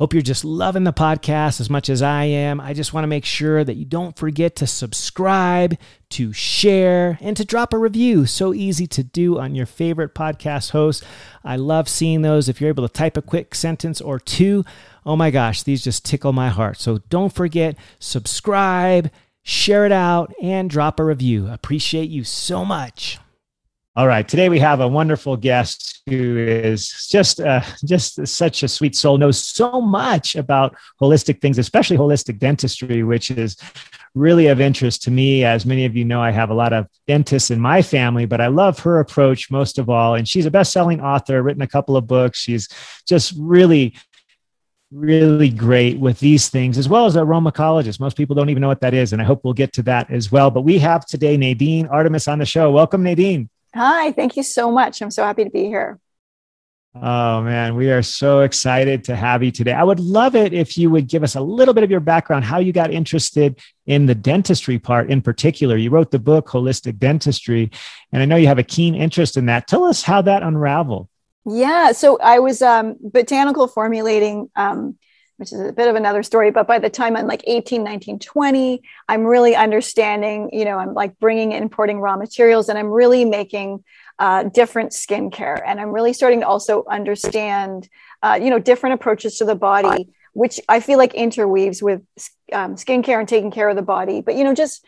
Hope you're just loving the podcast as much as I am. I just want to make sure that you don't forget to subscribe, to share, and to drop a review. So easy to do on your favorite podcast host. I love seeing those. If you're able to type a quick sentence or two, oh my gosh, these just tickle my heart. So don't forget, subscribe, share it out, and drop a review. Appreciate you so much. All right. Today we have a wonderful guest who is just uh, just such a sweet soul. Knows so much about holistic things, especially holistic dentistry, which is really of interest to me. As many of you know, I have a lot of dentists in my family, but I love her approach most of all. And she's a best-selling author, written a couple of books. She's just really really great with these things, as well as aromacologist. Most people don't even know what that is, and I hope we'll get to that as well. But we have today Nadine Artemis on the show. Welcome, Nadine. Hi, thank you so much. I'm so happy to be here. Oh man, we are so excited to have you today. I would love it if you would give us a little bit of your background, how you got interested in the dentistry part in particular. You wrote the book Holistic Dentistry, and I know you have a keen interest in that. Tell us how that unraveled. Yeah, so I was um, botanical formulating um, which is a bit of another story. But by the time I'm like 18, 19, 20, I'm really understanding, you know, I'm like bringing, importing raw materials and I'm really making uh, different skincare. And I'm really starting to also understand, uh, you know, different approaches to the body, which I feel like interweaves with um, skincare and taking care of the body. But, you know, just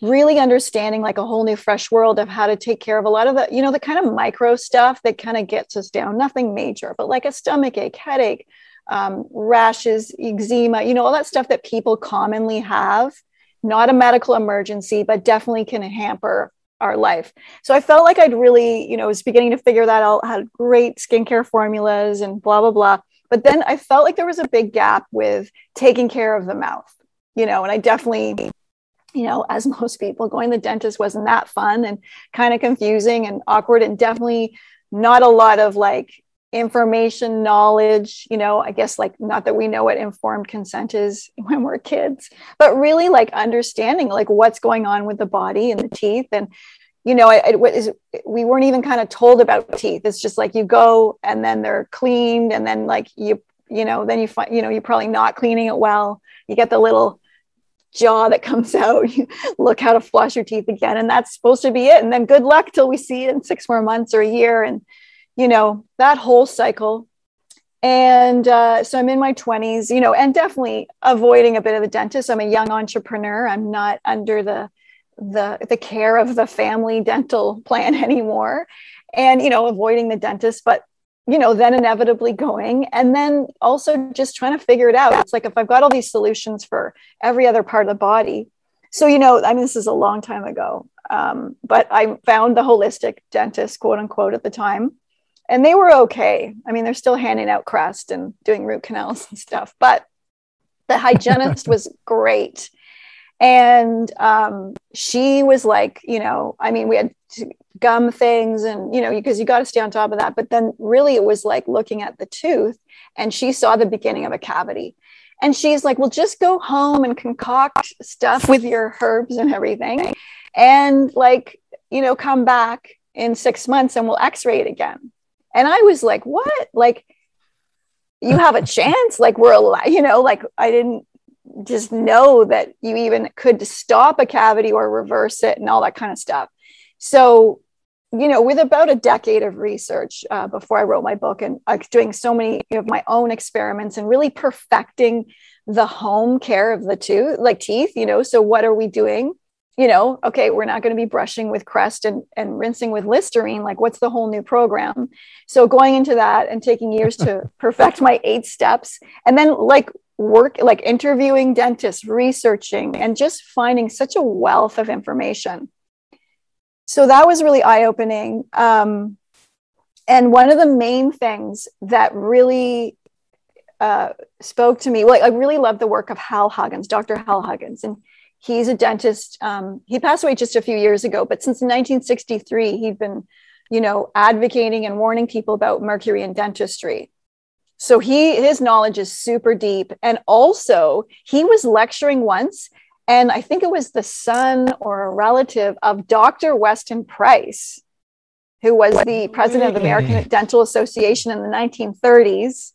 really understanding like a whole new fresh world of how to take care of a lot of the you know the kind of micro stuff that kind of gets us down nothing major but like a stomach ache headache um, rashes, eczema, you know, all that stuff that people commonly have. Not a medical emergency, but definitely can hamper our life. So I felt like I'd really, you know, was beginning to figure that out, had great skincare formulas and blah, blah, blah. But then I felt like there was a big gap with taking care of the mouth, you know, and I definitely, you know, as most people, going to the dentist wasn't that fun and kind of confusing and awkward and definitely not a lot of like information knowledge you know i guess like not that we know what informed consent is when we're kids but really like understanding like what's going on with the body and the teeth. And you know it, was we weren't even kind of told about teeth. It's just like you go and then they're cleaned and then like you you know then you find you know you're probably not cleaning it well. You get the little jaw that comes out. You look how to floss your teeth again and that's supposed to be it. And then good luck till we see it in six more months or a year. And you know, that whole cycle. And uh, so I'm in my 20s, you know, and definitely avoiding a bit of the dentist. I'm a young entrepreneur. I'm not under the the the care of the family dental plan anymore, and you know, avoiding the dentist. But you know, then inevitably going, and then also just trying to figure it out. It's like if I've got all these solutions for every other part of the body. So you know, I mean, this is a long time ago, um, but I found the holistic dentist, quote unquote, at the time and they were okay. I mean, they're still handing out crust and doing root canals and stuff, but the hygienist was great. And um, she was like, you know, I mean, we had gum things and, you know, because you got to stay on top of that. But then really it was like looking at the tooth and she saw the beginning of a cavity. And she's like, well, just go home and concoct stuff with your herbs and everything. And like, you know, come back in six months and we'll x ray it again. And I was like, what? Like, you have a chance? Like, we're alive, you know, like I didn't just know that you even could stop a cavity or reverse it and all that kind of stuff. So, you know, with about a decade of research uh, before I wrote my book and uh, doing so many of my own experiments and really perfecting the home care of the tooth, like teeth, you know, so what are we doing? You know, okay, we're not going to be brushing with Crest and, and rinsing with Listerine. Like, what's the whole new program? So, going into that and taking years to perfect my eight steps, and then like work, like interviewing dentists, researching, and just finding such a wealth of information. So, that was really eye opening. Um, and one of the main things that really uh, spoke to me, like, I really love the work of Hal Huggins, Dr. Hal Huggins. And He's a dentist. Um, he passed away just a few years ago, but since 1963, he'd been, you know, advocating and warning people about mercury in dentistry. So he his knowledge is super deep, and also he was lecturing once, and I think it was the son or a relative of Dr. Weston Price, who was the president of the American Dental Association in the 1930s,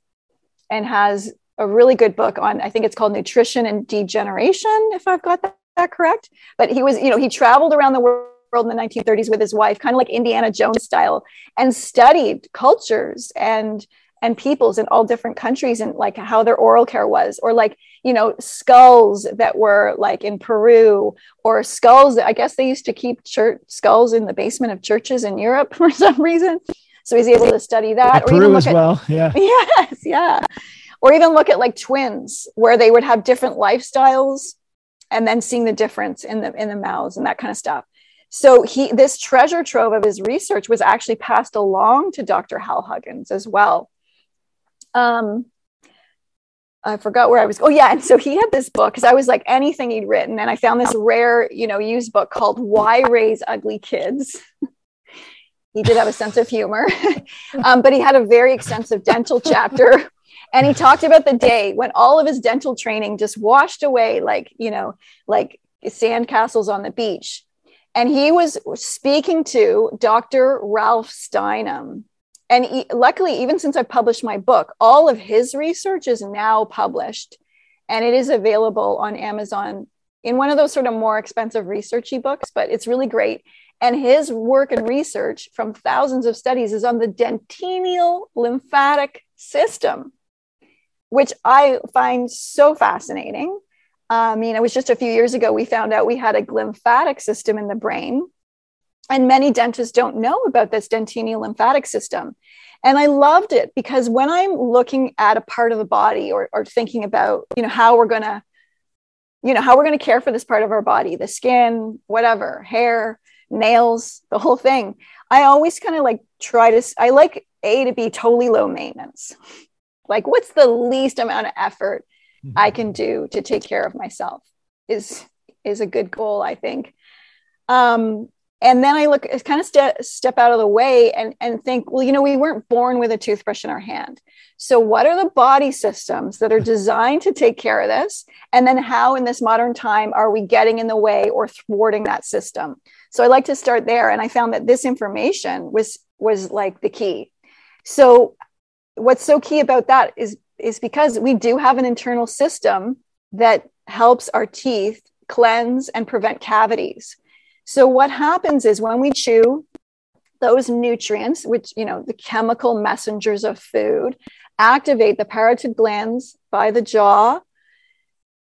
and has a really good book on, I think it's called Nutrition and Degeneration, if I've got that, that correct. But he was, you know, he traveled around the world in the 1930s with his wife, kind of like Indiana Jones style, and studied cultures and and peoples in all different countries and like how their oral care was or like you know skulls that were like in peru or skulls that i guess they used to keep church skulls in the basement of churches in europe for some reason. So he's able to study that At or peru as at, well yeah. Yes yeah or even look at like twins where they would have different lifestyles and then seeing the difference in the in the mouths and that kind of stuff so he this treasure trove of his research was actually passed along to dr hal huggins as well um, I forgot where I was. Oh yeah, and so he had this book because I was like anything he'd written, and I found this rare, you know, used book called "Why Raise Ugly Kids." he did have a sense of humor, um, but he had a very extensive dental chapter, and he talked about the day when all of his dental training just washed away, like you know, like sandcastles on the beach, and he was speaking to Dr. Ralph Steinman. And he, luckily even since i published my book all of his research is now published. And it is available on amazon in one of those sort of more expensive researchy books but it's really great. And his work and research from thousands of studies is on the dentinal lymphatic system which i find so fascinating uh, i mean it was just a few years ago we found out we had a lymphatic system in the brain and many dentists don't know about this dentinal lymphatic system. And I loved it because when I'm looking at a part of the body or, or thinking about, you know, how we're going to, you know, how we're going to care for this part of our body, the skin, whatever, hair, nails, the whole thing, I always kind of like try to, I like A to be totally low maintenance. Like, what's the least amount of effort mm-hmm. I can do to take care of myself is is a good goal, I think. Um, and then i look kind of step step out of the way and and think well you know we weren't born with a toothbrush in our hand. So what are the body systems that are designed to take care of this? And then how in this modern time are we getting in the way or thwarting that system? So i like to start there. And i found that this information was was like the key. So what's so key about that is is because we do have an internal system that helps our teeth cleanse and prevent cavities so what happens is when we chew, those nutrients, which you know, the chemical messengers of food, activate the parotid glands by the jaw.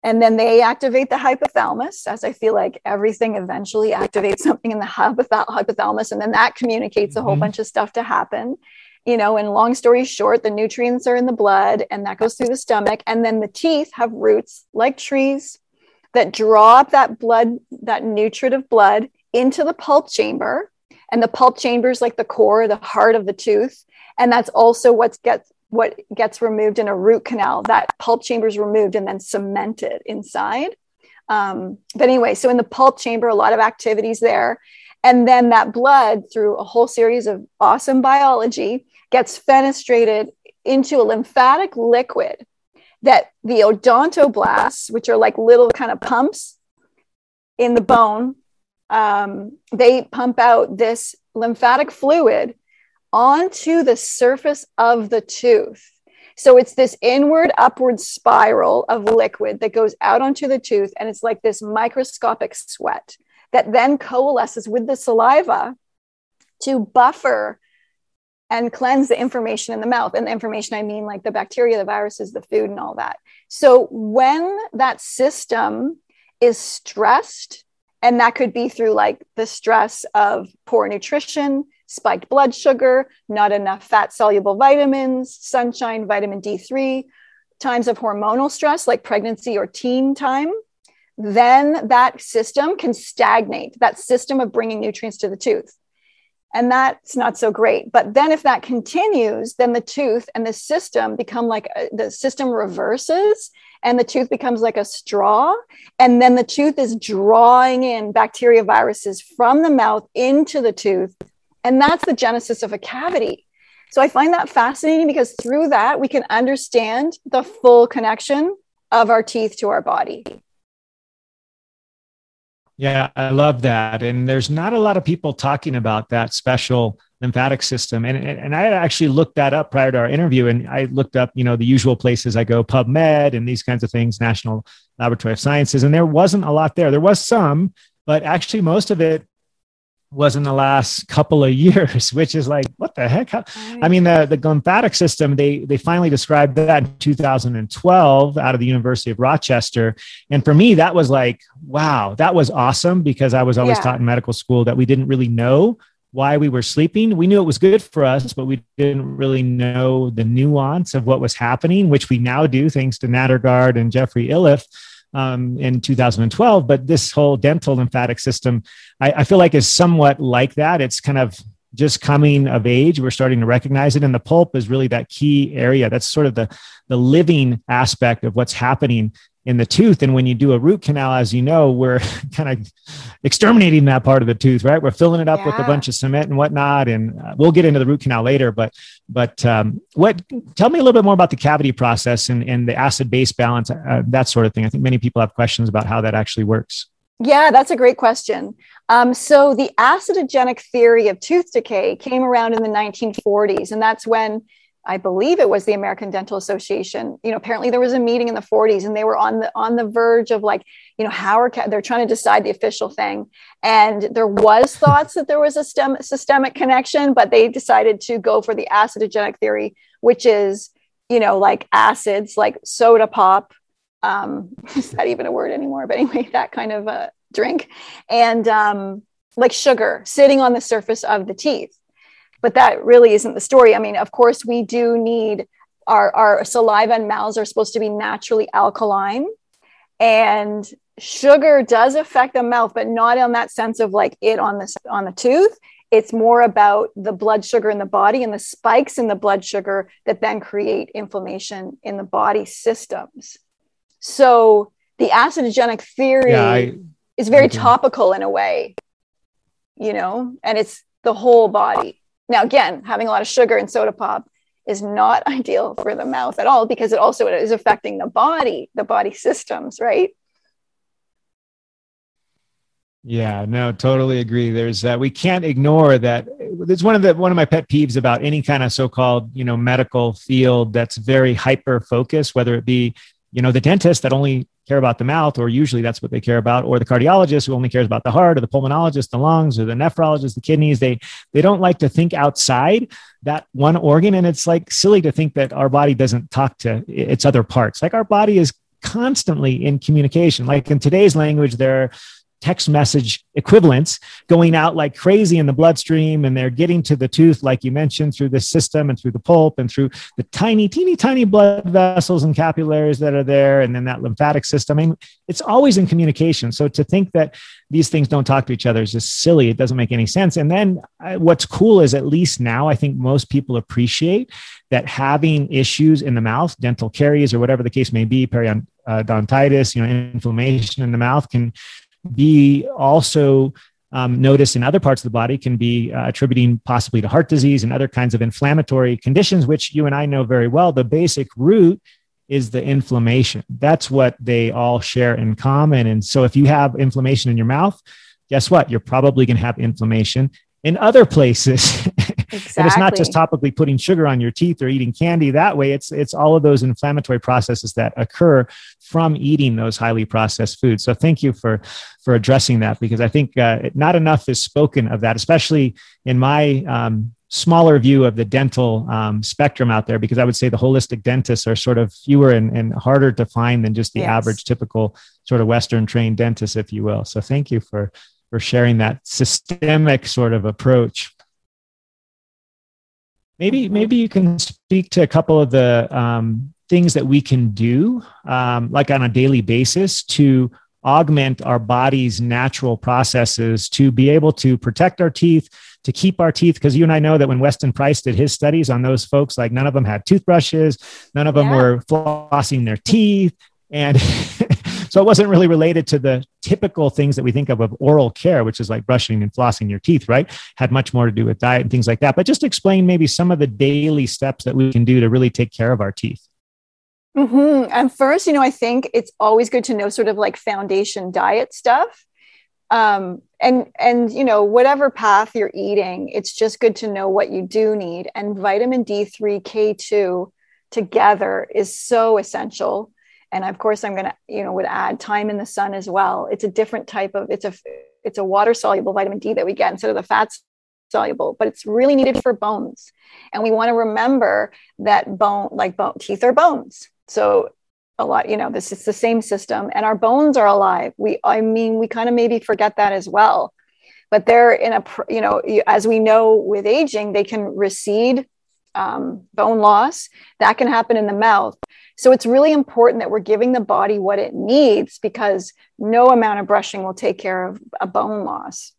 And then they activate the hypothalamus, as I feel like everything eventually activates something in the hypothalamus. And then that communicates a whole mm-hmm. bunch of stuff to happen. You know, and long story short, the nutrients are in the blood and that goes through the stomach. And then the teeth have roots like trees that draw up that blood, that nutritive blood into the pulp chamber. And the pulp chamber is like the core, the heart of the tooth. And that's also what gets what gets removed in a root canal. That pulp chamber is removed and then cemented inside. Um, but anyway, so in the pulp chamber, a lot of activities there. And then that blood, through a whole series of awesome biology, gets fenestrated into a lymphatic liquid that the odontoblasts, which are like little kind of pumps in the bone, um, they pump out this lymphatic fluid onto the surface of the tooth. So it's this inward upward spiral of liquid that goes out onto the tooth, and it's like this microscopic sweat that then coalesces with the saliva to buffer and cleanse the information in the mouth. And the information, I mean like the bacteria, the viruses, the food, and all that. So when that system is stressed, and that could be through like the stress of poor nutrition, spiked blood sugar, not enough fat soluble vitamins, sunshine, vitamin D3, times of hormonal stress like pregnancy or teen time, then that system can stagnate, that system of bringing nutrients to the tooth and that's not so great. But then if that continues then the tooth and the system become like a, uh, the system reverses and the tooth becomes like a straw. And then the tooth is drawing in bacteria viruses from the mouth into the tooth. And that's the genesis of a cavity. So i find that fascinating because through that we can understand the full connection of our teeth to our body Yeah, I love that. And there's not a lot of people talking about that special lymphatic system. And, and I actually looked that up prior to our interview. And I looked up, you know, the usual places I go, PubMed and these kinds of things, National Laboratory of Sciences. And there wasn't a lot there. There was some, but actually most of it was in the last couple of years, which is like, what the heck? How? I mean, the, the lymphatic system, they, they finally described that in 2012 out of the University of Rochester. And for me, that was like, wow, that was awesome because I was always yeah. taught in medical school that we didn't really know why we were sleeping. We knew it was good for us, but we didn't really know the nuance of what was happening, which we now do thanks to Nedergaard and Jeffrey Iliff um, in 2012. But this whole dental lymphatic system, I, I feel like is somewhat like that. It's kind of just coming of age we're starting to recognize it and the pulp is really that key area that's sort of the the living aspect of what's happening in the tooth. And when you do a root canal, as you know, we're kind of exterminating that part of the tooth, right? We're filling it up yeah. with a bunch of cement and whatnot. And uh, we'll get into the root canal later. But but um, what? Tell me a little bit more about the cavity process and, and the acid base balance, uh, that sort of thing. I think many people have questions about how that actually works. Yeah, that's a great question. Um, so the acidogenic theory of tooth decay came around in the 1940s, and that's when I believe it was the American Dental Association. You know, apparently there was a meeting in the 40s and they were on the on the verge of like, you know, how are they're trying to decide the official thing. And there was thoughts that there was a stem, systemic connection, but they decided to go for the acidogenic theory, which is, you know, like acids like soda pop. Um, is that even a word anymore? But anyway, that kind of a drink. And um, like sugar sitting on the surface of the teeth but that really isn't the story. I mean, of course, we do need our, our saliva and mouths are supposed to be naturally alkaline. And sugar does affect the mouth, but not on that sense of like it on the, on the tooth. It's more about the blood sugar in the body and the spikes in the blood sugar that then create inflammation in the body systems. So the acidogenic theory yeah, I, is very topical in a way, you know, and it's the whole body. Now, again, having a lot of sugar and soda pop is not ideal for the mouth at all because it also is affecting the body, the body systems, right? Yeah, no, totally agree. There's that we can't ignore that. It's one of the one of my pet peeves about any kind of so-called you know medical field that's very hyper focused, whether it be you know the dentist that only care about the mouth, or usually that's what they care about, or the cardiologist who only cares about the heart, or the pulmonologist, the lungs, or the nephrologist, the kidneys. They they don't like to think outside that one organ, and it's like silly to think that our body doesn't talk to its other parts. Like our body is constantly in communication. Like in today's language, there text message equivalents going out like crazy in the bloodstream and they're getting to the tooth like you mentioned through the system and through the pulp and through the tiny teeny tiny blood vessels and capillaries that are there and then that lymphatic system. I mean, it's always in communication. So to think that these things don't talk to each other is just silly. It doesn't make any sense. And then uh, what's cool is at least now i think most people appreciate that having issues in the mouth dental caries or whatever the case may be periodontitis you know inflammation in the mouth can be also um, noticed in other parts of the body can be uh, attributing possibly to heart disease and other kinds of inflammatory conditions, which you and I know very well. The basic root is the inflammation. That's what they all share in common. And so if you have inflammation in your mouth, guess what? You're probably going to have inflammation in other places. Exactly. and it's not just topically putting sugar on your teeth or eating candy that way. It's it's all of those inflammatory processes that occur from eating those highly processed foods. So thank you for for addressing that because I think uh, not enough is spoken of that, especially in my um, smaller view of the dental um, spectrum out there because i would say the holistic dentists are sort of fewer and, and harder to find than just the yes. average typical sort of western trained dentist if you will so thank you for for sharing that systemic sort of approach Maybe maybe you can speak to a couple of the um, things that we can do, um, like on a daily basis, to augment our body's natural processes to be able to protect our teeth, to keep our teeth. Because you and I know that when Weston Price did his studies on those folks, like none of them had toothbrushes, none of them yeah. were flossing their teeth, and So it wasn't really related to the typical things that we think of of oral care, which is like brushing and flossing your teeth, right? Had much more to do with diet and things like that. But just explain maybe some of the daily steps that we can do to really take care of our teeth. Mm-hmm. And first, you know, I think it's always good to know sort of like foundation diet stuff um, and and you know whatever path you're eating it's just good to know what you do need and vitamin d3 k2 together is so essential and of course i'm going to you know would add time in the sun as well. It's a different type of it's a it's a water soluble vitamin d that we get instead of the fats soluble but it's really needed for bones. And we want to remember that bone like bone teeth are bones. So a lot you know this is the same system and our bones are alive. We i mean we kind of maybe forget that as well. But they're in a you know as we know with aging they can recede um, bone loss that can happen in the mouth so it's really important that we're giving the body what it needs because no amount of brushing will take care of a bone loss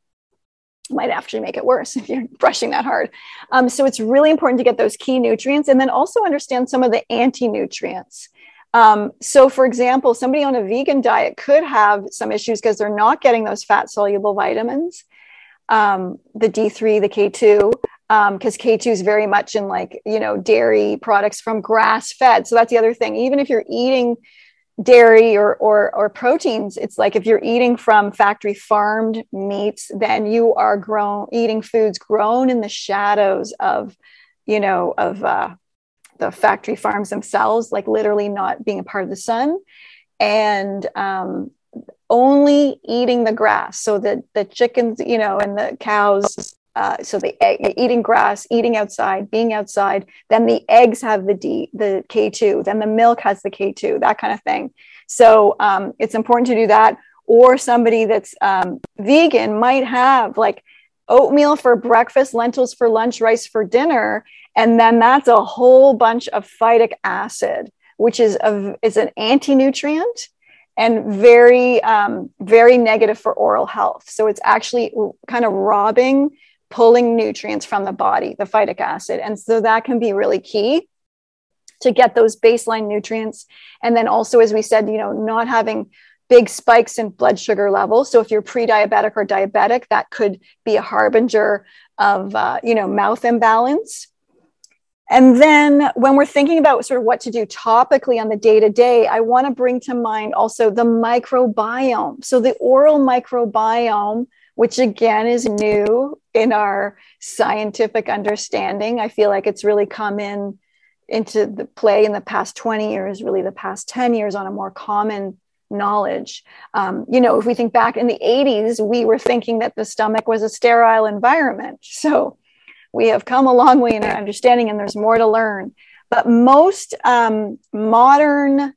might actually make it worse if you're brushing that hard. Um, so it's really important to get those key nutrients and then also understand some of the anti nutrients. Um, so, for example, somebody on a vegan diet could have some issues because they're not getting those fat soluble vitamins, um, the D3, the K2, because um, K2 is very much in like, you know, dairy products from grass fed. So, that's the other thing. Even if you're eating dairy or, or, or proteins, it's like if you're eating from factory farmed meats, then you are grown eating foods grown in the shadows of, you know, of, uh, the factory farms themselves, like literally not being a part of the sun, and um, only eating the grass. So the the chickens, you know, and the cows. Uh, so the egg, eating grass, eating outside, being outside. Then the eggs have the D, the K two. Then the milk has the K two. That kind of thing. So um, it's important to do that. Or somebody that's um, vegan might have like oatmeal for breakfast, lentils for lunch, rice for dinner, and then that's a whole bunch of phytic acid, which is a, is an anti-nutrient and very um, very negative for oral health. So it's actually kind of robbing, pulling nutrients from the body, the phytic acid, and so that can be really key to get those baseline nutrients. And then also, as we said, you know, not having big spikes in blood sugar levels. So if you're pre-diabetic or diabetic, that could be a harbinger of uh, you know mouth imbalance. And then when we're thinking about sort of what to do topically on the day to day, I want to bring to mind also the microbiome. So the oral microbiome, which again is new in our scientific understanding, I feel like it's really come in into the play in the past 20 years, really the past 10 years on a more common knowledge. Um, you know, if we think back in the 80s, we were thinking that the stomach was a sterile environment. So we have come a long way in our understanding, and there's more to learn. But most um, modern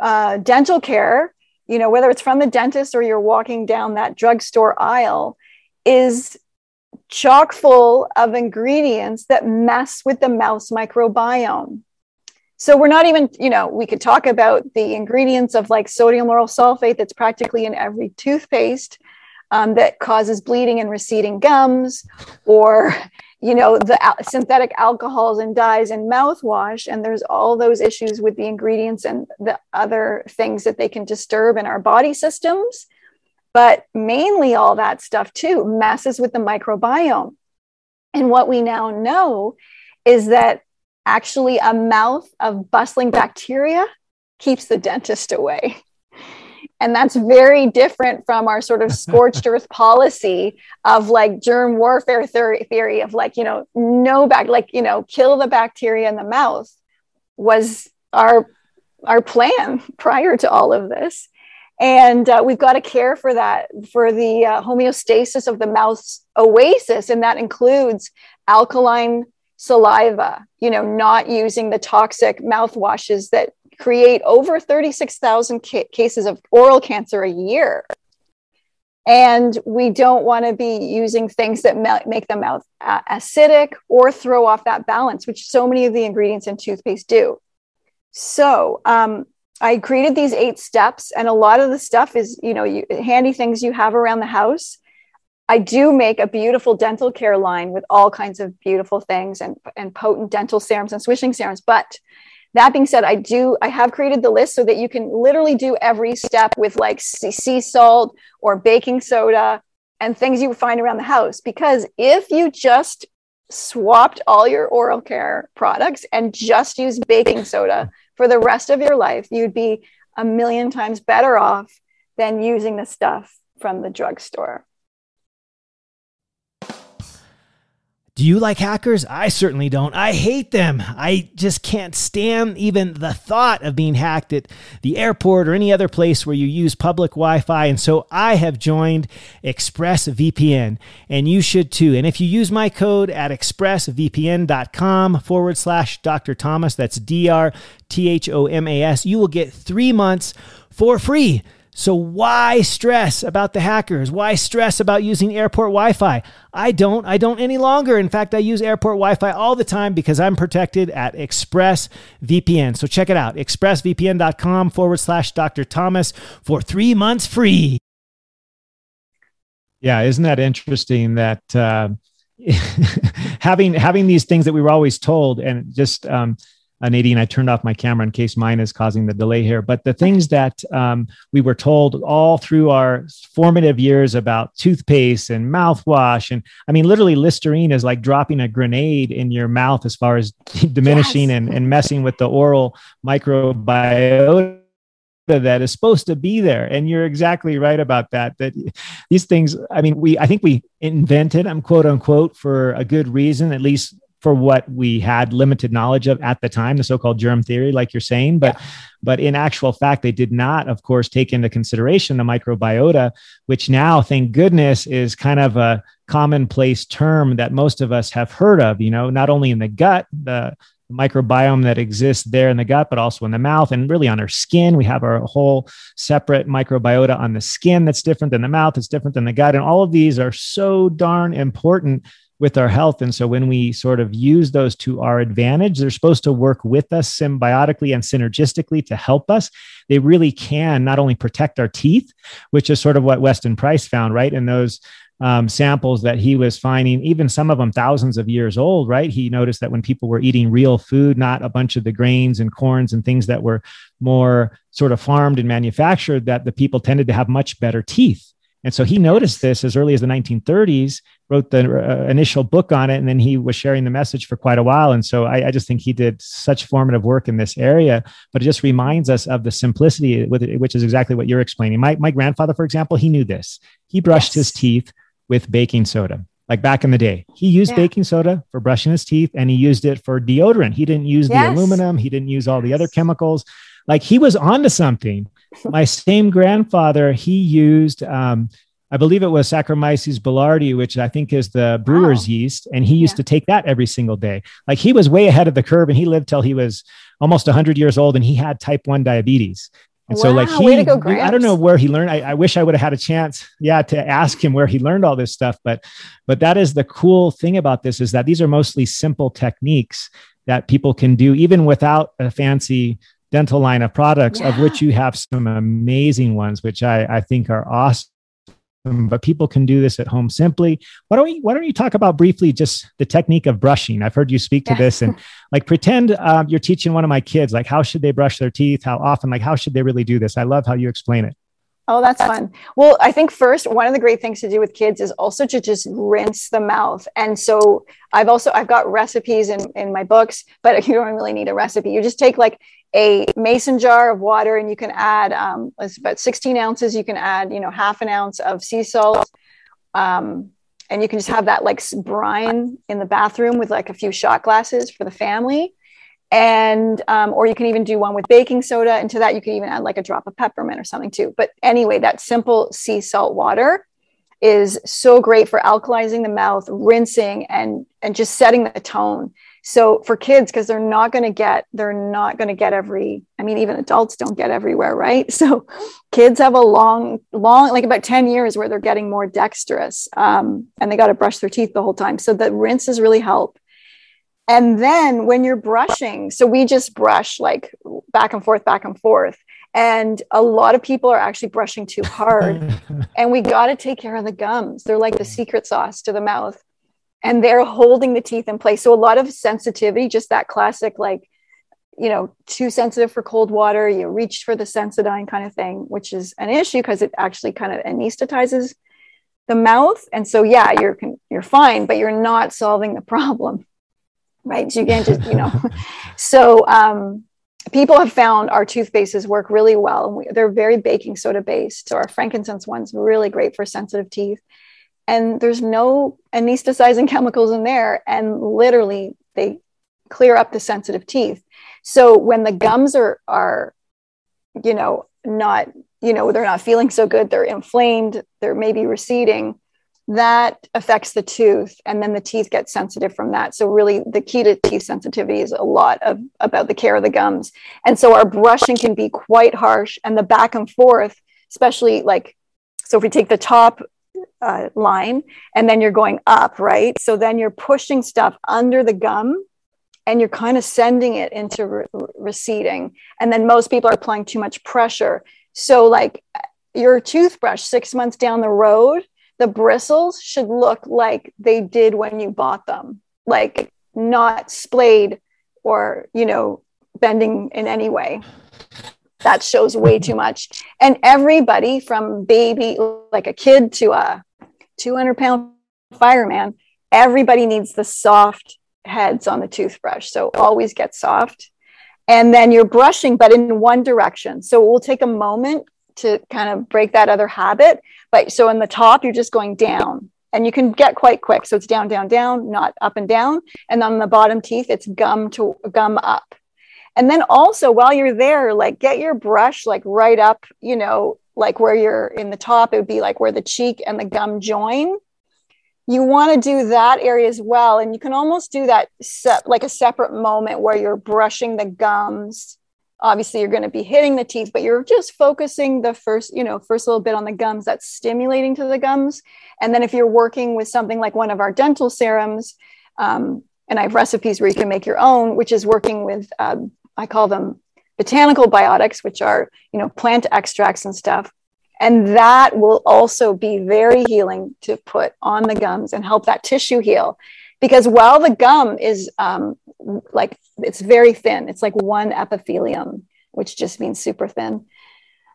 uh, dental care, you know, whether it's from the dentist or you're walking down that drugstore aisle, is chock full of ingredients that mess with the mouse microbiome. So we're not even, you know, we could talk about the ingredients of like sodium lauryl sulfate that's practically in every toothpaste um, that causes bleeding and receding gums, or you know the al- synthetic alcohols and dyes in mouthwash. And there's all those issues with the ingredients and the other things that they can disturb in our body systems. But mainly, all that stuff too messes with the microbiome. And what we now know is that actually a mouth of bustling bacteria keeps the dentist away. And that's very different from our sort of scorched earth policy of like germ warfare theory, theory of like, you know, no back, like, you know, kill the bacteria in the mouth was our our plan prior to all of this. And uh, we've got to care for that, for the uh, homeostasis of the mouth's oasis. And that includes alkaline saliva, you know, not using the toxic mouthwashes that create over 36,000 ca- cases of oral cancer a year. And we don't want to be using things that ma- make the mouth uh, acidic or throw off that balance, which so many of the ingredients in toothpaste do. So, um, I created these eight steps, and a lot of the stuff is, you know, you, handy things you have around the house I do make a beautiful dental care line with all kinds of beautiful things and, and potent dental serums and swishing serums. But that being said, I do, I have created the list so that you can literally do every step with like sea salt or baking soda and things you find around the house. Because if you just swapped all your oral care products and just used baking soda for the rest of your life, you'd be a million times better off than using the stuff from the drugstore. Do you like hackers? I certainly don't. I hate them. I just can't stand even the thought of being hacked at the airport or any other place where you use public Wi Fi. And so I have joined ExpressVPN, and you should too. And if you use my code at expressvpn.com forward slash Dr. Thomas, that's D R T H O M A S, you will get three months for free. So, why stress about the hackers? Why stress about using airport Wi Fi? I don't. I don't any longer. In fact, I use airport Wi Fi all the time because I'm protected at ExpressVPN. So, check it out expressvpn.com forward slash Dr. Thomas for three months free. Yeah, isn't that interesting that uh, having having these things that we were always told and just um, uh, Nadine, I turned off my camera in case mine is causing the delay here. But the things that um, we were told all through our formative years about toothpaste and mouthwash, and I mean, literally, Listerine is like dropping a grenade in your mouth as far as diminishing yes. and, and messing with the oral microbiota that is supposed to be there and you're exactly right about that that these things i mean we i think we invented them quote unquote for a good reason at least for what we had limited knowledge of at the time, the so-called germ theory, like you're saying. But yeah. but in actual fact, they did not, of course, take into consideration the microbiota, which now, thank goodness, is kind of a commonplace term that most of us have heard of. You know, not only in the gut, the microbiome that exists there in the gut, but also in the mouth and really on our skin. We have our whole separate microbiota on the skin that's different than the mouth, it's different than the gut. And all of these are so darn important with our health. And so when we sort of use those to our advantage, they're supposed to work with us symbiotically and synergistically to help us. They really can not only protect our teeth, which is sort of what Weston Price found, right? In those um, samples that he was finding, even some of them thousands of years old, right? He noticed that when people were eating real food, not a bunch of the grains and corns and things that were more sort of farmed and manufactured, that the people tended to have much better teeth. And so he noticed this as early as the 1930s, wrote the uh, initial book on it, and then he was sharing the message for quite a while. And so I, I, just think he did such formative work in this area. But it just reminds us of the simplicity with it, which is exactly what you're explaining. My my grandfather, for example, he knew this. He brushed yes. his teeth with baking soda. Like back in the day, he used yeah. baking soda for brushing his teeth and he used it for deodorant. He didn't use yes. the aluminum, he didn't use all the other chemicals. Like he was onto something my same grandfather, he used, um, I believe it was Saccharomyces boulardii, which I think is the brewer's wow. yeast, and he used yeah. to take that every single day. Like he was way ahead of the curve, and he lived till he was almost 100 years old, and he had type one diabetes. And wow, so, like he, go, I don't know where he learned. I, I wish I would have had a chance, yeah, to ask him where he learned all this stuff. But, but that is the cool thing about this is that these are mostly simple techniques that people can do even without a fancy dental line of products, yeah. of which you have some amazing ones, which I, I think are awesome. But people can do this at home simply. Why don't we? Why don't you talk about briefly just the technique of brushing? I've heard you speak to this, and like pretend um, you're teaching one of my kids. Like, how should they brush their teeth? How often? Like, how should they really do this? I love how you explain it. Oh, that's fun. Well, I think first, one of the great things to do with kids is also to just rinse the mouth. And so I've also I've got recipes in in my books, but you don't really need a recipe. You just take like a mason jar of water and you can add um, it's about 16 ounces you can add you know half an ounce of sea salt um, and you can just have that like brine in the bathroom with like a few shot glasses for the family and um, or you can even do one with baking soda and to that you can even add like a drop of peppermint or something too. But anyway that simple sea salt water is so great for alkalizing the mouth rinsing and and just setting the tone. So for kids because they're not going to get they're not going to get every i mean even adults don't get everywhere right? So kids have a long long like about 10 years where they're getting more dexterous um, and they got to brush their teeth the whole time. So the rinses really help and then when you're brushing so we just brush like back and forth back and forth and a lot of people are actually brushing too hard and we got to take care of the gums they're like the mm. secret sauce to the mouth and they're holding the teeth in place. So a lot of sensitivity, just that classic, like, you know, too sensitive for cold water, you reach for the Sensodyne kind of thing, which is an issue because it actually kind of anesthetizes the mouth. And so, yeah, you're, you're fine, but you're not solving the problem. Right. So you can't just, you know, so, um, people have found our toothpastes work really well. We, they're very baking soda based. So our frankincense one's really great for sensitive teeth. And there's no anesthetizing chemicals in there. And literally, they clear up the sensitive teeth. So when the gums are, are you know, not, you know, they're not feeling so good, they're inflamed, they're maybe receding, that affects the tooth and then the teeth get sensitive from that. So really the key to teeth sensitivity is a lot of about the care of the gums. And so our brushing can be quite harsh and the back and forth especially like so if we take the top uh, line and then you're going up right? So then you're pushing stuff under the gum and you're kind of sending it into re- receding. And then most people are applying too much pressure. So like your toothbrush six months down the road the bristles should look like they did when you bought them, like not splayed or, you know, bending in any way. That shows way too much. And everybody from baby, like a kid to a 200 pound fireman, everybody needs the soft heads on the toothbrush. So always get soft. And then you're brushing, but in one direction. So it will take a moment to kind of break that other habit. But so in the top, you're just going down and you can get quite quick. So it's down, down, down, not up and down. And on the bottom teeth, it's gum to gum up. And then also while you're there, like get your brush like right up, you know, like where you're in the top, it would be like where the cheek and the gum join. You want to do that area as well. And you can almost do that set, like a separate moment where you're brushing the gums obviously you're going to be hitting the teeth but you're just focusing the first you know first little bit on the gums that's stimulating to the gums. And then if you're working with something like one of our dental serums um, and i have recipes where you can make your own which is working with uh, i call them botanical biotics which are you know plant extracts and stuff. And that will also be very healing to put on the gums and help that tissue heal. Because while the gum is um, like it's very thin. It's like one epithelium which just means super thin.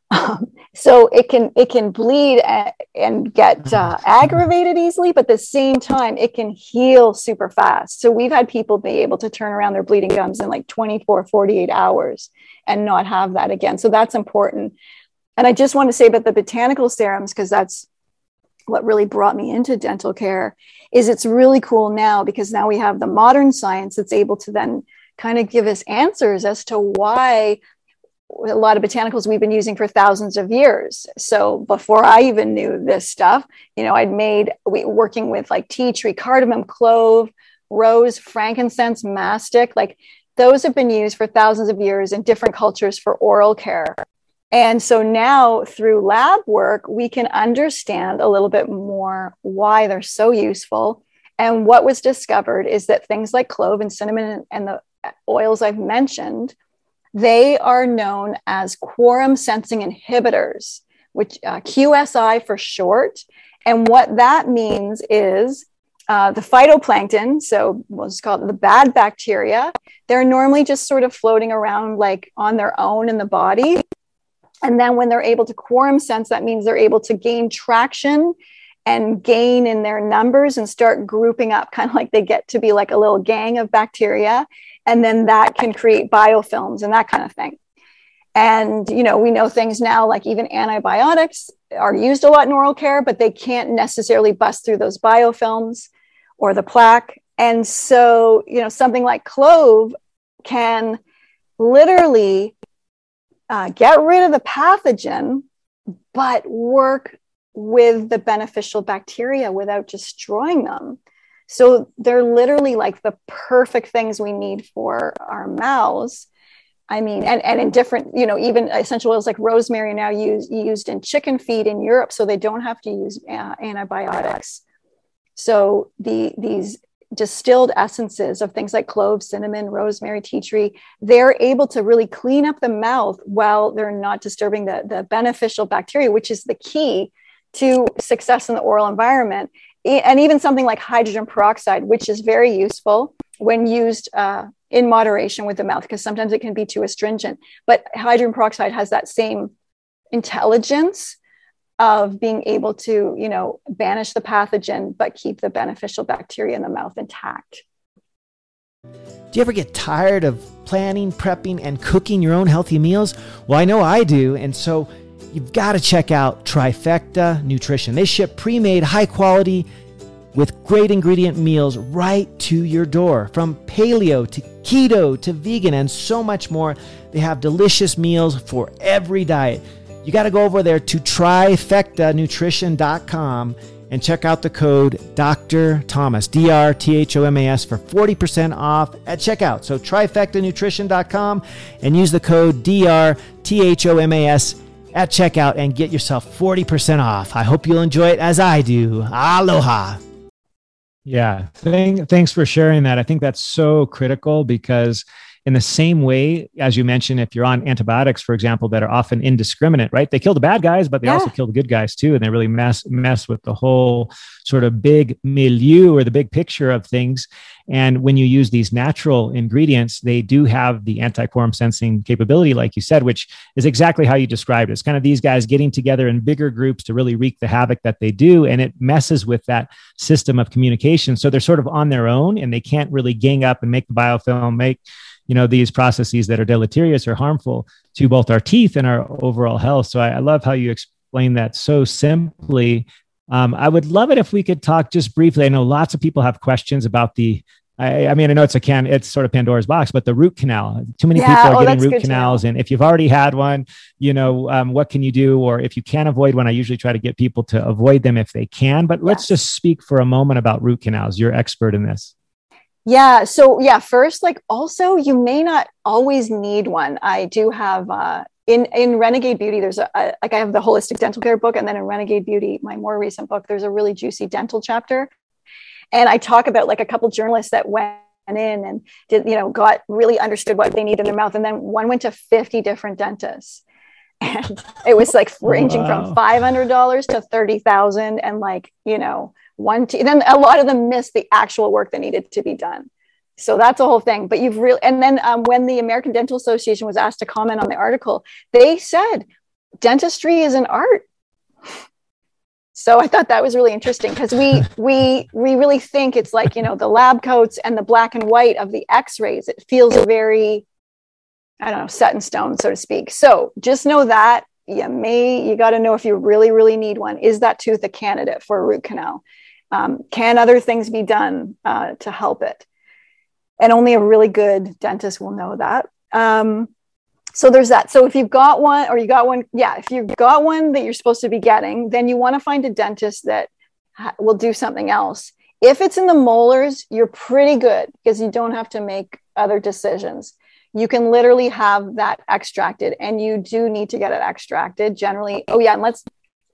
Um, so it can it can bleed and, and get uh, aggravated easily but at the same time it can heal super fast. So we've had people be able to turn around their bleeding gums in like 24 48 hours and not have that again. So that's important. And i just want to say about the botanical serums because that's what really brought me into dental care is it's really cool now because now we have the modern science that's able to then kind of give us answers as to why a lot of botanicals we've been using for thousands of years. So before I even knew this stuff, you know, I'd made working with like tea tree, cardamom, clove, rose, frankincense, mastic, like those have been used for thousands of years in different cultures for oral care. And so now through lab work, we can understand a little bit more why they're so useful. And what was discovered is that things like clove and cinnamon and the oils I've mentioned, they are known as quorum sensing inhibitors, which uh, QSI for short. And what that means is uh, the phytoplankton, so what's called the bad bacteria, they're normally just sort of floating around like on their own in the body. And then when they're able to quorum sense, that means they're able to gain traction and gain in their numbers and start grouping up, kind of like they get to be like a little gang of bacteria. And then that can create biofilms and that kind of thing. And, you know, we know things now like even antibiotics are used a lot in oral care, but they can't necessarily bust through those biofilms or the plaque. And so, you know, something like clove can literally uh, get rid of the pathogen, but work with the beneficial bacteria without destroying them. So they're literally like the perfect things we need for our mouths. I mean, and, and in different, you know, even essential oils like rosemary now used used in chicken feed in Europe, so they don't have to use uh, antibiotics. So the these distilled essences of things like clove, cinnamon, rosemary, tea tree, they're able to really clean up the mouth while they're not disturbing the, the beneficial bacteria, which is the key to success in the oral environment. And even something like hydrogen peroxide, which is very useful when used uh, in moderation with the mouth, because sometimes it can be too astringent. But hydrogen peroxide has that same intelligence of being able to, you know, banish the pathogen, but keep the beneficial bacteria in the mouth intact. Do you ever get tired of planning, prepping, and cooking your own healthy meals? Well, I know I do. And so you've got to check out Trifecta Nutrition. They ship pre made, high quality, with great ingredient meals right to your door. From paleo to keto to vegan and so much more, they have delicious meals for every diet. You got to go over there to trifectanutrition.com and check out the code Dr. Thomas, D R T H O M A S, for 40% off at checkout. So trifectanutrition.com and use the code D R T H O M A S at checkout and get yourself 40% off. I hope you'll enjoy it as I do. Aloha. Yeah, thanks for sharing that. I think that's so critical because in the same way, as you mentioned, if you're on antibiotics, for example, that are often indiscriminate, right? They kill the bad guys, but they yeah. also kill the good guys too. And they really mess mess with the whole sort of big milieu or the big picture of things. And when you use these natural ingredients, they do have the anti-quorum sensing capability, like you said, which is exactly how you described it. It's kind of these guys getting together in bigger groups to really wreak the havoc that they do. And it messes with that system of communication. So they're sort of on their own and they can't really gang up and make the biofilm, make you know these processes that are deleterious or harmful to both our teeth and our overall health so i, I love how you explain that so simply um, i would love it if we could talk just briefly i know lots of people have questions about the I, I, mean, I know it's a can, it's sort of Pandora's box, but the root canal. Too many yeah, people are oh, getting root canals, and if you've already had one, you know, um, what can you do? Or if you can't avoid one, I usually try to get people to avoid them if they can. But let's just speak for a moment about root canals. You're expert in this. Yeah. So yeah, first, like also you may not always need one. I do have uh in in Renegade Beauty, there's a, a like I have the holistic dental care book, and then in Renegade Beauty, my more recent book, there's a really juicy dental chapter. And I talk about like a couple journalists that went in and did, you know, got really understood what they need in their mouth. And then one went to 50 different dentists. And it was like ranging wow. from $500 to 30,000 and like, you know, one t- then a lot of them missed the actual work that needed to be done. So that's a whole thing but you've really and then um, when the american dental association was asked to comment on the article they said dentistry is an art. So i thought that was really interesting because we we we really think it's like you know the lab coats and the black and white of the x-rays. It feels very i don't know set in stone so to speak. So just know that you may you got to know if you really really need one. Is that tooth a candidate for a root canal um, can other things be done uh, to help it? And only a really good dentist will know that. Um, so there's that. So if you've got one, or you got one, yeah, if you've got one that you're supposed to be getting, then you want to find a dentist that ha- will do something else. If it's in the molars, you're pretty good because you don't have to make other decisions. You can literally have that extracted, and you do need to get it extracted generally. Oh, yeah, and let's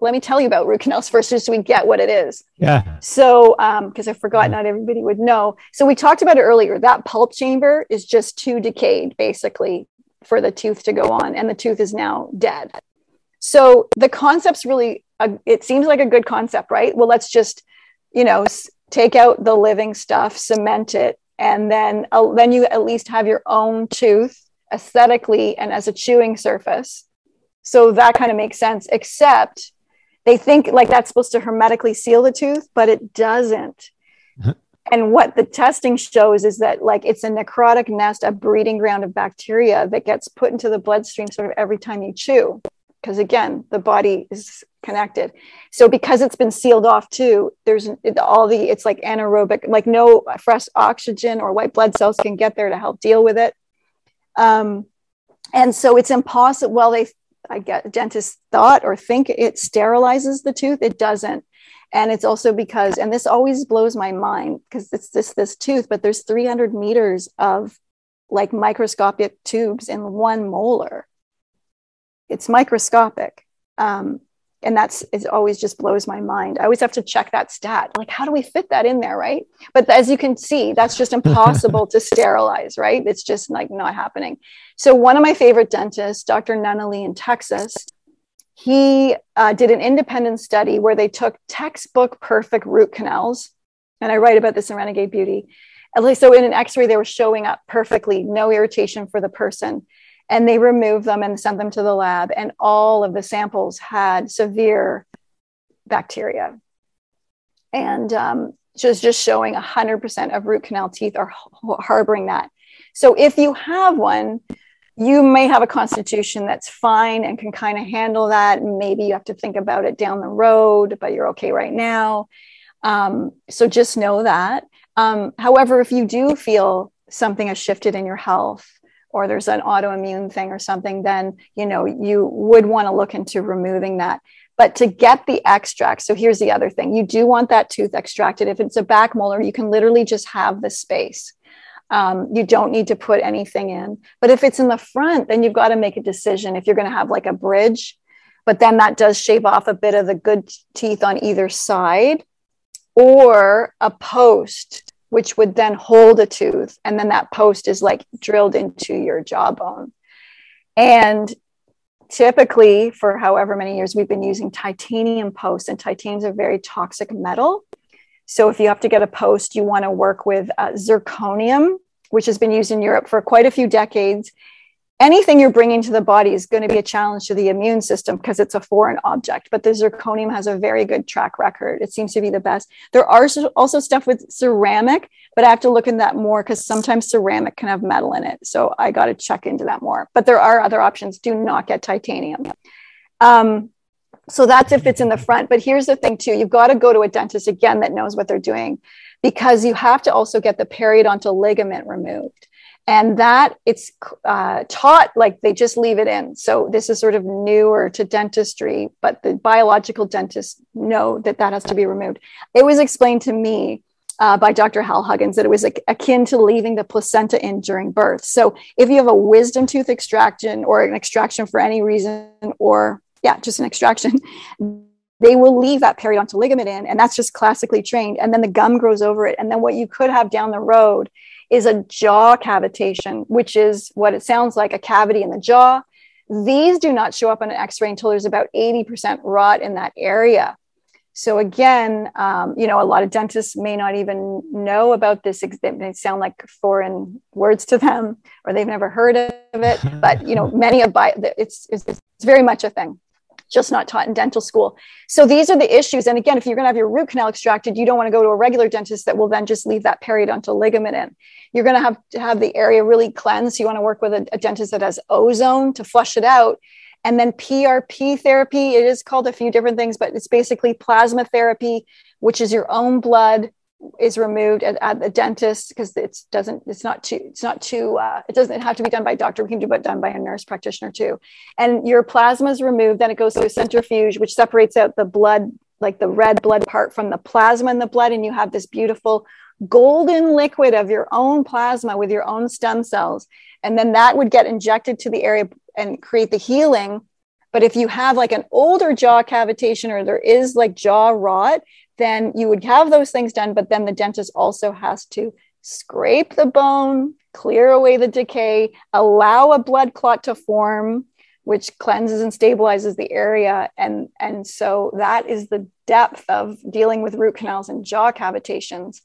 let me tell you about root canals first, just so we get what it is. Yeah. So, because um, I forgot, not everybody would know. So we talked about it earlier. That pulp chamber is just too decayed, basically, for the tooth to go on, and the tooth is now dead. So the concept's really, a, it seems like a good concept, right? Well, let's just, you know, take out the living stuff, cement it, and then uh, then you at least have your own tooth aesthetically and as a chewing surface. So that kind of makes sense, except they think like that's supposed to hermetically seal the tooth, but it doesn't. and what the testing shows is that like it's a necrotic nest, a breeding ground of bacteria that gets put into the bloodstream sort of every time you chew. Because again, the body is connected. So because it's been sealed off too, there's all the it's like anaerobic, like no fresh oxygen or white blood cells can get there to help deal with it. Um, and so it's impossible. Well, they I get dentists thought or think it sterilizes the tooth. It doesn't. And it's also because, and this always blows my mind because it's this this tooth, but there's 300 meters of like microscopic tubes in one molar. It's microscopic. Um, and that's it always just blows my mind. I always have to check that stat. Like how do we fit that in there right? But as you can see that's just impossible to sterilize right? It's just like not happening. So one of my favorite dentists dr nunnally in texas he uh, did an independent study where they took textbook perfect root canals. And i write about this in renegade beauty. At least so in an x-ray they were showing up perfectly no irritation for the person and they removed them and sent them to the lab and all of the samples had severe bacteria and um, just just showing 100% of root canal teeth are harboring that. So if you have one, you may have a constitution that's fine and can kind of handle that. Maybe you have to think about it down the road, but you're okay right now. Um, so just know that. Um, however, if you do feel something has shifted in your health, or there's an autoimmune thing or something, then you know you would want to look into removing that. But to get the extract, so here's the other thing: you do want that tooth extracted. If it's a back molar, you can literally just have the space. Um, you don't need to put anything in. But if it's in the front, then you've got to make a decision if you're going to have like a bridge, but then that does shave off a bit of the good teeth on either side, or a post, which would then hold a tooth. And then that post is like drilled into your jawbone. And typically, for however many years, we've been using titanium posts, and titanium is a very toxic metal. So if you have to get a post, you want to work with uh, zirconium, which has been used in Europe for quite a few decades. Anything you're bringing to the body is going to be a challenge to the immune system because it's a foreign object. But the zirconium has a very good track record. It seems to be the best. There are also stuff with ceramic, but I have to look in that more because sometimes ceramic can have metal in it. So I got to check into that more. But there are other options. Do not get titanium. Um, so that's if it's in the front. But here's the thing, too you've got to go to a dentist again that knows what they're doing because you have to also get the periodontal ligament removed. And that it's uh, taught like they just leave it in. So this is sort of newer to dentistry, but the biological dentists know that that has to be removed. It was explained to me uh, by Dr. Hal Huggins that it was akin to leaving the placenta in during birth. So if you have a wisdom tooth extraction or an extraction for any reason, or yeah, just an extraction, they will leave that periodontal ligament in, and that's just classically trained. And then the gum grows over it. And then what you could have down the road is a jaw cavitation, which is what it sounds like a cavity in the jaw. These do not show up on an x ray until there's about 80% rot in that area. So again, um, you know, a lot of dentists may not even know about this. They sound like foreign words to them, or they've never heard of it. But you know, many of by it's, it's, it's very much a thing just not taught in dental school. So these are the issues. And again, if you're going to have your root canal extracted, you don't want to go to a regular dentist that will then just leave that periodontal ligament in. You're going to have to have the area really cleansed. You want to work with a, a dentist that has ozone to flush it out. And then PRP therapy, it is called a few different things, but it's basically plasma therapy, which is your own blood is removed at, at the dentist because it doesn't it's not too it's not too uh, it doesn't have to be done by a doctor. We can do it done by a nurse practitioner too. And your plasma is removed then it goes to a centrifuge which separates out the blood like the red blood part from the plasma in the blood. And you have this beautiful golden liquid of your own plasma with your own stem cells. And then that would get injected to the area and create the healing. But if you have like an older jaw cavitation or there is like jaw rot then you would have those things done, but then the dentist also has to scrape the bone, clear away the decay, allow a blood clot to form, which cleanses and stabilizes the area. And, and so that is the depth of dealing with root canals and jaw cavitations.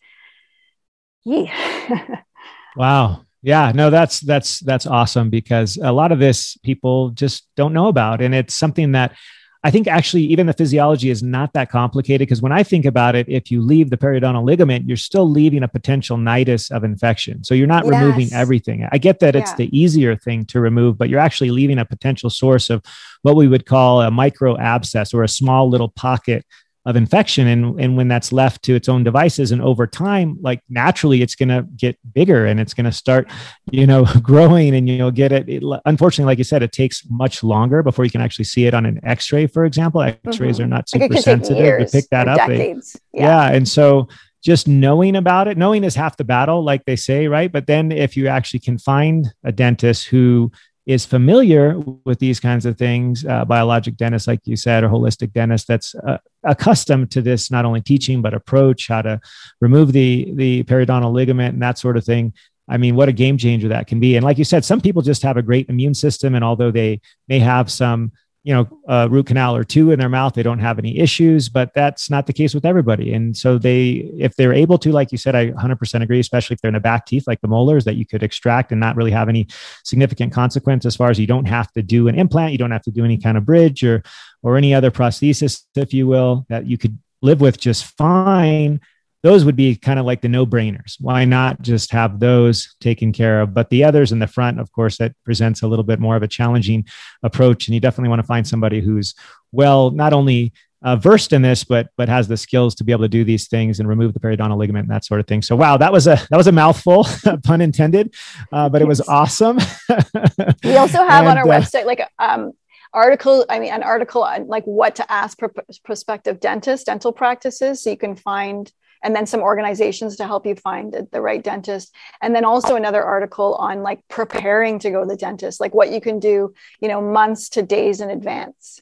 Yeah. wow. Yeah, no, that's that's that's awesome because a lot of this people just don't know about, and it's something that I think actually even the physiology is not that complicated because when I think about it, if you leave the periodontal ligament, you're still leaving a potential nidus of infection. So you're not yes. removing everything. I get that yeah. it's the easier thing to remove, but you're actually leaving a potential source of what we would call a micro abscess or a small little pocket of infection and and when that's left to its own devices and over time like naturally it's going to get bigger and it's going to start you know growing and you'll get it, it, unfortunately like you said it takes much longer before you can actually see it on an x-ray for example. X-rays mm-hmm. are not super like sensitive. To pick that up they, yeah. yeah and so just knowing about it knowing is half the battle like they say right? But then if you actually can find a dentist who is familiar with these kinds of things, uh, biologic dentist, like you said, or holistic dentist that's uh, accustomed to this not only teaching but approach, how to remove the the periodontal ligament and that sort of thing. I mean, what a game changer that can be. And like you said, some people just have a great immune system, and although they may have some you know a root canal or two in their mouth they don't have any issues but that's not the case with everybody. And so they if they're able to like you said i 100% agree especially if they're in the back teeth like the molars that you could extract and not really have any significant consequence as far as you don't have to do an implant you don't have to do any kind of bridge or or any other prosthesis if you will that you could live with just fine those would be kind of like the no brainers. Why not just have those taken care of? But the others in the front, of course, that presents a little bit more of a challenging approach. And you definitely want to find somebody who's well, not only uh, versed in this, but but has the skills to be able to do these things and remove the periodontal ligament and that sort of thing. So wow, that was a that was a mouthful, pun intended, uh, but it was awesome. we also have and, on our uh, website like um, article i mean an article on like what to ask prospective dentists dental practices so you can find and then some organizations to help you find the right dentist. And then also another article on like preparing to go to the dentist like what you can do you know months to days in advance.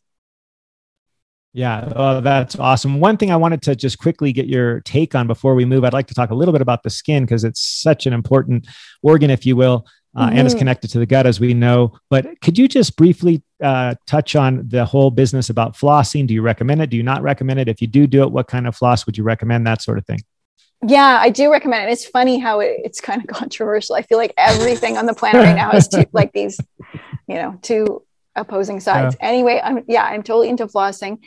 Yeah, oh, that's awesome. One thing I wanted to just quickly get your take on before we move, I'd like to talk a little bit about the skin because it's such an important organ, if you will, uh, mm-hmm. and is connected to the gut, as we know. But could you just briefly uh, touch on the whole business about flossing? Do you recommend it? Do you not recommend it? If you do do it, what kind of floss would you recommend? That sort of thing. Yeah, I do recommend it. It's funny how it, it's kind of controversial. I feel like everything on the planet right now is two, like these, you know, two opposing sides. Yeah. Anyway, I'm yeah, I'm totally into flossing.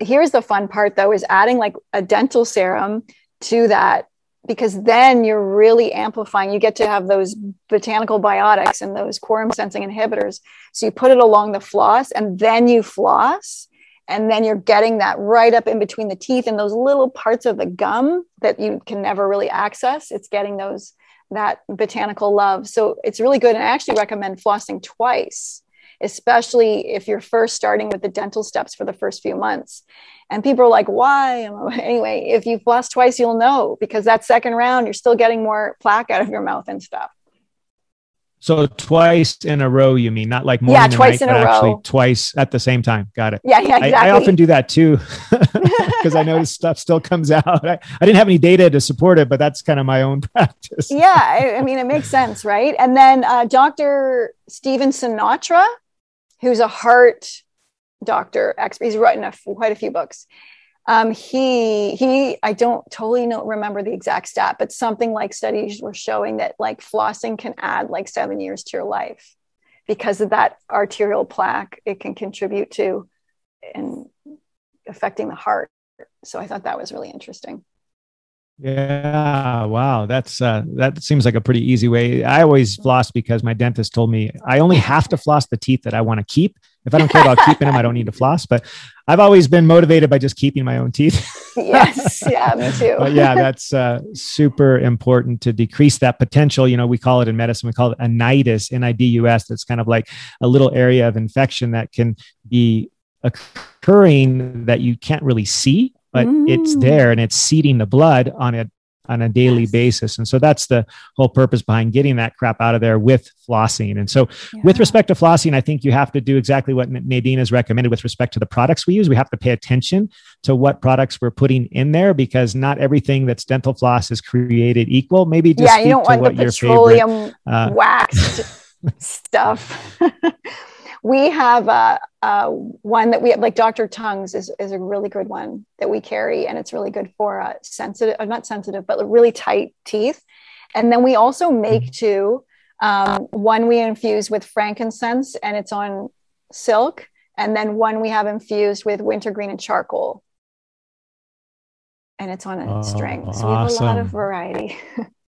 Here's the fun part though is adding like a dental serum to that because then you're really amplifying. You get to have those botanical biotics and those quorum sensing inhibitors. So you put it along the floss and then you floss. And then you're getting that right up in between the teeth and those little parts of the gum that you can never really access. It's getting those that botanical love. So it's really good. And I actually recommend flossing twice especially if you're first starting with the dental steps for the first few months. And people are like, why? Anyway, if you floss twice, you'll know because that second round, you're still getting more plaque out of your mouth and stuff. So twice in a row, you mean not like morning yeah, twice night, in a row. actually twice at the same time. Got it. Yeah, yeah, exactly. I, I often do that too because I notice stuff still comes out. I, I, didn't have any data to support it, but that's kind of my own practice. yeah, I, I mean it makes sense, right? And then uh, Dr. Stephen Sinatra who's a heart doctor expert. He's written a, quite a few books. Um, he he I don't totally know remember the exact stat, but something like studies were showing that like flossing can add like seven years to your life because of that arterial plaque it can contribute to in affecting the heart. So I thought that was really interesting. Yeah, wow, that's uh, that seems like a pretty easy way. I always floss because my dentist told me I only have to floss the teeth that I want to keep. If I don't care about keeping them, I don't need to floss. But I've always been motivated by just keeping my own teeth. yes, yeah, me too. but yeah, that's uh, super important to decrease that potential. You know, we call it in medicine, we call it a nidus. That's kind of like a little area of infection that can be occurring that you can't really see but mm. it's there and it's seeding the blood on it on a daily yes. basis. And so that's the whole purpose behind getting that crap out of there with flossing. And so, yeah. with respect to flossing, I think you have to do exactly what Nadine has recommended with respect to the products we use. We have to pay attention to what products we're putting in there because not everything that's dental floss is created equal. Maybe just yeah, you don't want the petroleum uh, waxed stuff. we have uh, uh, one that we have, like Dr. Tung's is, is a really good one that we carry, and it's really good for uh, sensitive, uh, not sensitive, but really tight teeth. And then we also make mm-hmm. two. Um, one we infuse with frankincense, and it's on silk, and then one we have infused with wintergreen and charcoal, and it's on a oh, string. So we have a lot of variety.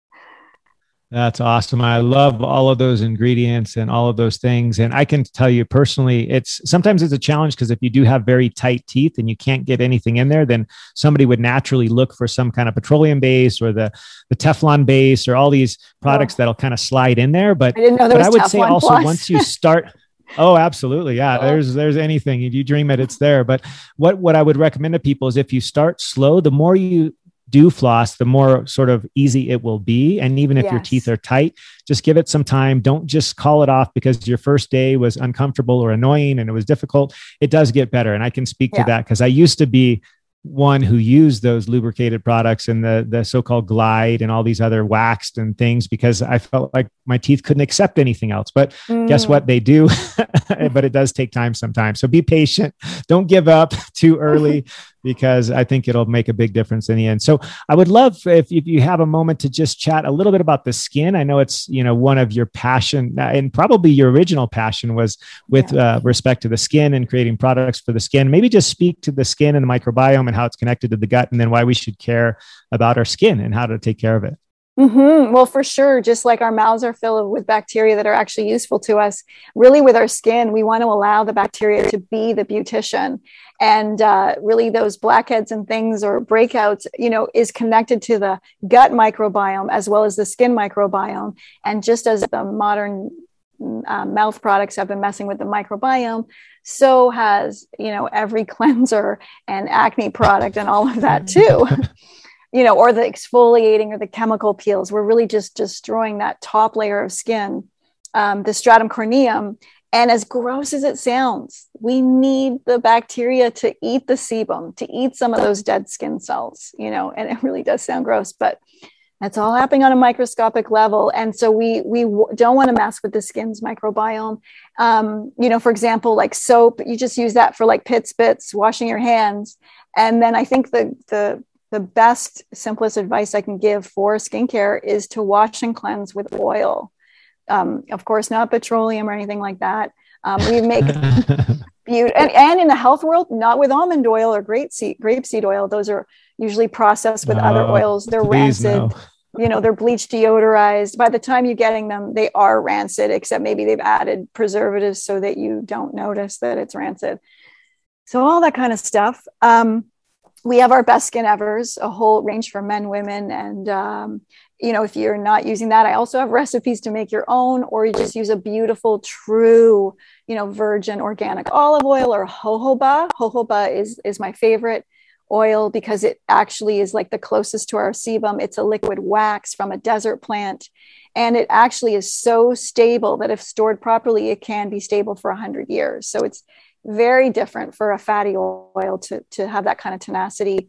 That's awesome. I love all of those ingredients and all of those things. And I can tell you personally, it's sometimes it's a challenge because if you do have very tight teeth and you can't get anything in there, then somebody would naturally look for some kind of petroleum base or the, the Teflon base or all these products oh. that'll kind of slide in there. But I didn't know there but I would Teflon say also plus. once you start Oh, absolutely. Yeah. There's there's anything. If you dream it, it's there. But what what I would recommend to people is if you start slow, the more you do floss, the more sort of easy it will be. And even if yes. your teeth are tight, just give it some time. Don't just call it off because your first day was uncomfortable or annoying and it was difficult. It does get better. And I can speak yeah. to that because I used to be one who used those lubricated products and the the so-called glide and all these other waxed and things because I felt like my teeth couldn't accept anything else. But mm. guess what? They do, but it does take time sometimes. So be patient. Don't give up too early because I think it'll make a big difference in the end. So I would love if, if you have a moment to just chat a little bit about the skin. I know it's, you know, one of your passion uh, and probably your original passion was with yeah. uh, respect to the skin and creating products for the skin. Maybe just speak to the skin and the microbiome and how it's connected to the gut and then why we should care about our skin and how to take care of it. Mm-hmm. Well, for sure, just like our mouths are filled with bacteria that are actually useful to us, really with our skin, we want to allow the bacteria to be the beautician. And uh, really, those blackheads and things or breakouts, you know, is connected to the gut microbiome as well as the skin microbiome. And just as the modern uh, mouth products have been messing with the microbiome, so has, you know, every cleanser and acne product and all of that too. you know, or the exfoliating or the chemical peels. We're really just destroying that top layer of skin, um, the stratum corneum. And as gross as it sounds, we need the bacteria to eat the sebum, to eat some of those dead skin cells, you know, and it really does sound gross, but that's all happening on a microscopic level. And so we, we w- don't want to mess with the skin's microbiome. Um, you know, for example, like soap, you just use that for like pit spits, washing your hands. And then I think the, the the best, simplest advice I can give for skincare is to wash and cleanse with oil. Um, of course, not petroleum or anything like that. Um, we make beauty, and, and, in the health world, not with almond oil or grapeseed, grapeseed oil. Those are usually processed with no, other oils. They're rancid. No. You know, they're bleach deodorized. By the time you're getting them, they are rancid, except maybe they've added preservatives so that you don't notice that it's rancid. So all that kind of stuff. Um, we have our best skin evers, a whole range for men, women, and um, you know if you're not using that, I also have recipes to make your own, or you just use a beautiful, true, you know, virgin organic olive oil or jojoba. Jojoba is is my favorite oil because it actually is like the closest to our sebum. It's a liquid wax from a desert plant. And it actually is so stable that if stored properly, it can be stable for 100 years. So it's very different for a fatty oil to, to have that kind of tenacity.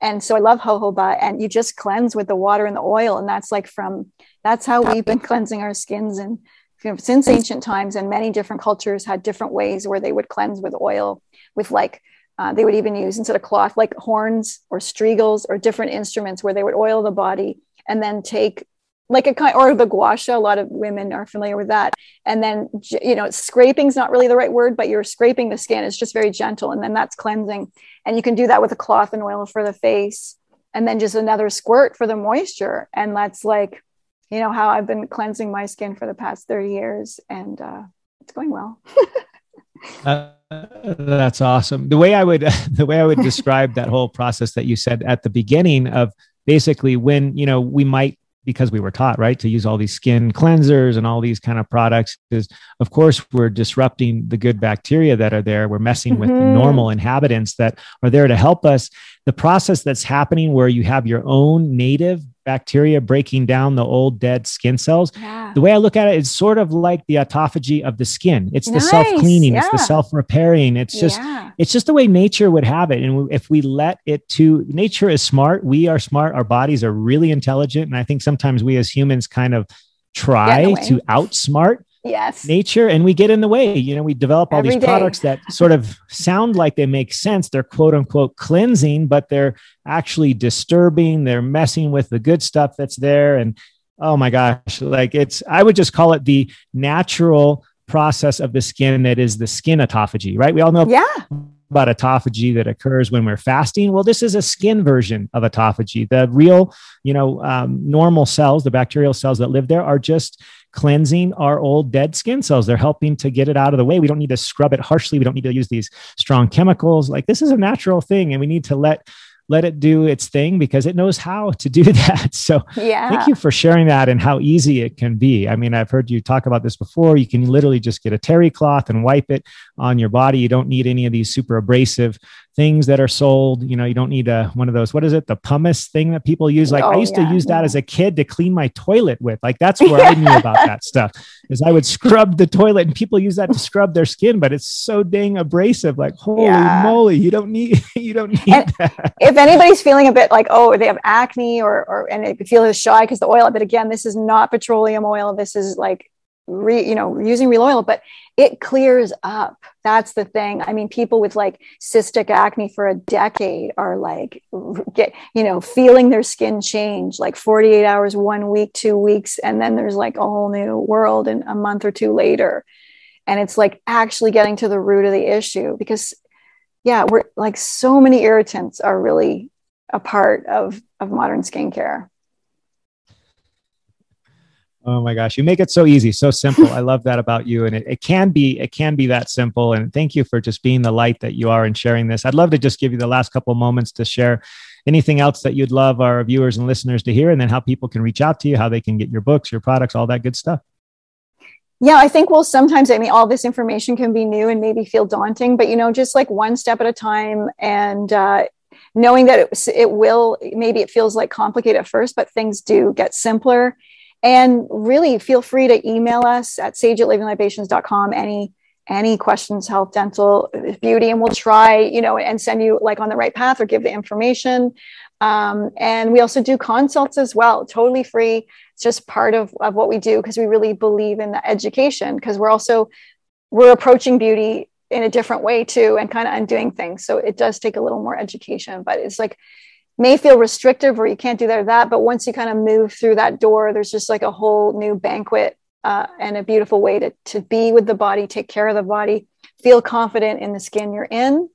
And so I love jojoba, and you just cleanse with the water and the oil. And that's like from that's how we've been cleansing our skins and you know, since ancient times. And many different cultures had different ways where they would cleanse with oil, with like uh, they would even use instead of cloth, like horns or strigils or different instruments where they would oil the body and then take like a kind or the guasha a lot of women are familiar with that. And then you know scraping is not really the right word but you're scraping the skin. It's just very gentle and then that's cleansing. And you can do that with a cloth and oil for the face and then just another squirt for the moisture. And that's like you know how i've been cleansing my skin for the past 30 years and uh, it's going well. Uh, that's awesome. The way i would the way i would describe that whole process that you said at the beginning of basically when you know we might because we were taught right to use all these skin cleansers and all these kind of products is of course we're disrupting the good bacteria that are there we're messing mm-hmm. with the mm-hmm. normal inhabitants that are there to help us the process that's happening where you have your own native bacteria breaking down the old dead skin cells. Yeah. The way I look at it, it's sort of like the autophagy of the skin. It's nice. the self-cleaning, yeah. it's the self-repairing. It's just yeah. it's just the way nature would have it. And if we let it to nature is smart, we are smart, our bodies are really intelligent. And I think sometimes we as humans kind of try to outsmart yes. nature and we get in the way. You know we develop all Every these day. products that sort of sound like they make sense. They're quote unquote cleansing but they're actually disturbing. They're messing with the good stuff that's there. And oh my gosh like it's i would just call it the natural process of the skin that is the skin autophagy right? We all know yeah. about autophagy that occurs when we're fasting. Well, this is a skin version of autophagy. The real, you know, um, normal cells, the bacterial cells that live there, are just cleansing our old dead skin cells. They're helping to get it out of the way. We don't need to scrub it harshly. We don't need to use these strong chemicals. Like this is a natural thing, and we need to let let it do its thing because it knows how to do that. So yeah. thank you for sharing that and how easy it can be. I mean, I've heard you talk about this before. You can literally just get a terry cloth and wipe it on your body. You don't need any of these super abrasive things that are sold. You know, you don't need a one of those. What is it? The pumice thing that people use. Like oh, I used yeah, to use that as a kid to clean my toilet with. Like that's where I knew about that stuff. Is I would scrub the toilet, and people use that to scrub their skin, but it's so dang abrasive. Like holy yeah. moly, you don't need you don't need and that. If anybody's feeling a bit like oh they have acne or or and they feel shy because the oil, but again, this is not petroleum oil. This is like re, you know using real oil but it clears up. That's the thing. I mean people with like cystic acne for a decade are like get you know feeling their skin change like 48 hours one week two weeks and then there's like a whole new world in a month or two later. And it's like actually getting to the root of the issue because yeah, we're like so many irritants are really a part of of modern skincare. Oh my gosh, you make it so easy, so simple. I love that about you. And it, it can be, it can be that simple. And thank you for just being the light that you are and sharing this. I'd love to just give you the last couple moments to share anything else that you'd love our viewers and listeners to hear, and then how people can reach out to you, how they can get your books, your products, all that good stuff. Yeah, I think well, sometimes I mean, all this information can be new and maybe feel daunting, but you know, just like one step at a time, and uh, knowing that it, it will. Maybe it feels like complicated at first, but things do get simpler. And really, feel free to email us at sage at livinglibations.com. Any any questions, health, dental, beauty, and we'll try, you know, and send you like on the right path or give the information. Um, and we also do consults as well, totally free. It's just part of, of what we do because we really believe in the education because we're also we're approaching beauty in a different way too and kind of undoing things. So it does take a little more education, but it's like may feel restrictive or you can't do that or that. But once you kind of move through that door, there's just like a whole new banquet uh, and a beautiful way to, to be with the body, take care of the body, feel confident in the skin you're in.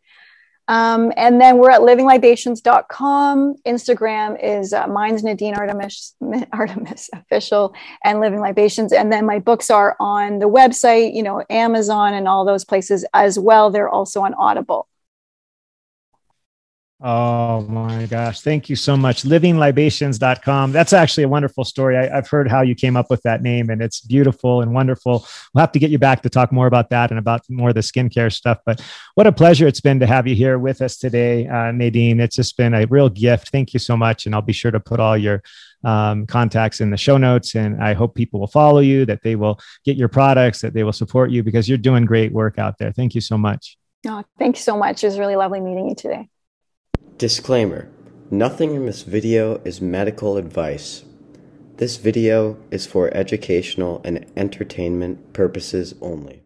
Um, and then we're at livinglibations.com. Instagram is uh, mine's Nadine Artemis, Artemis official and Living Libations. And then my books are on the website, you know, Amazon and all those places as well. They're also on Audible. Oh my gosh. Thank you so much. Livinglibations.com. That's actually a wonderful story. I, have heard how you came up with that name and it's beautiful and wonderful. We'll have to get you back to talk more about that and about more of the skincare stuff. But what a pleasure it's been to have you here with us today, uh, Nadine. It's just been a real gift. Thank you so much. And I'll be sure to put all your um, contacts in the show notes. And I hope people will follow you, that they will get your products, that they will support you because you're doing great work out there. Thank you so much. Oh, thank you so much. It was really lovely meeting you today. Disclaimer Nothing in this video is medical advice. This video is for educational and entertainment purposes only.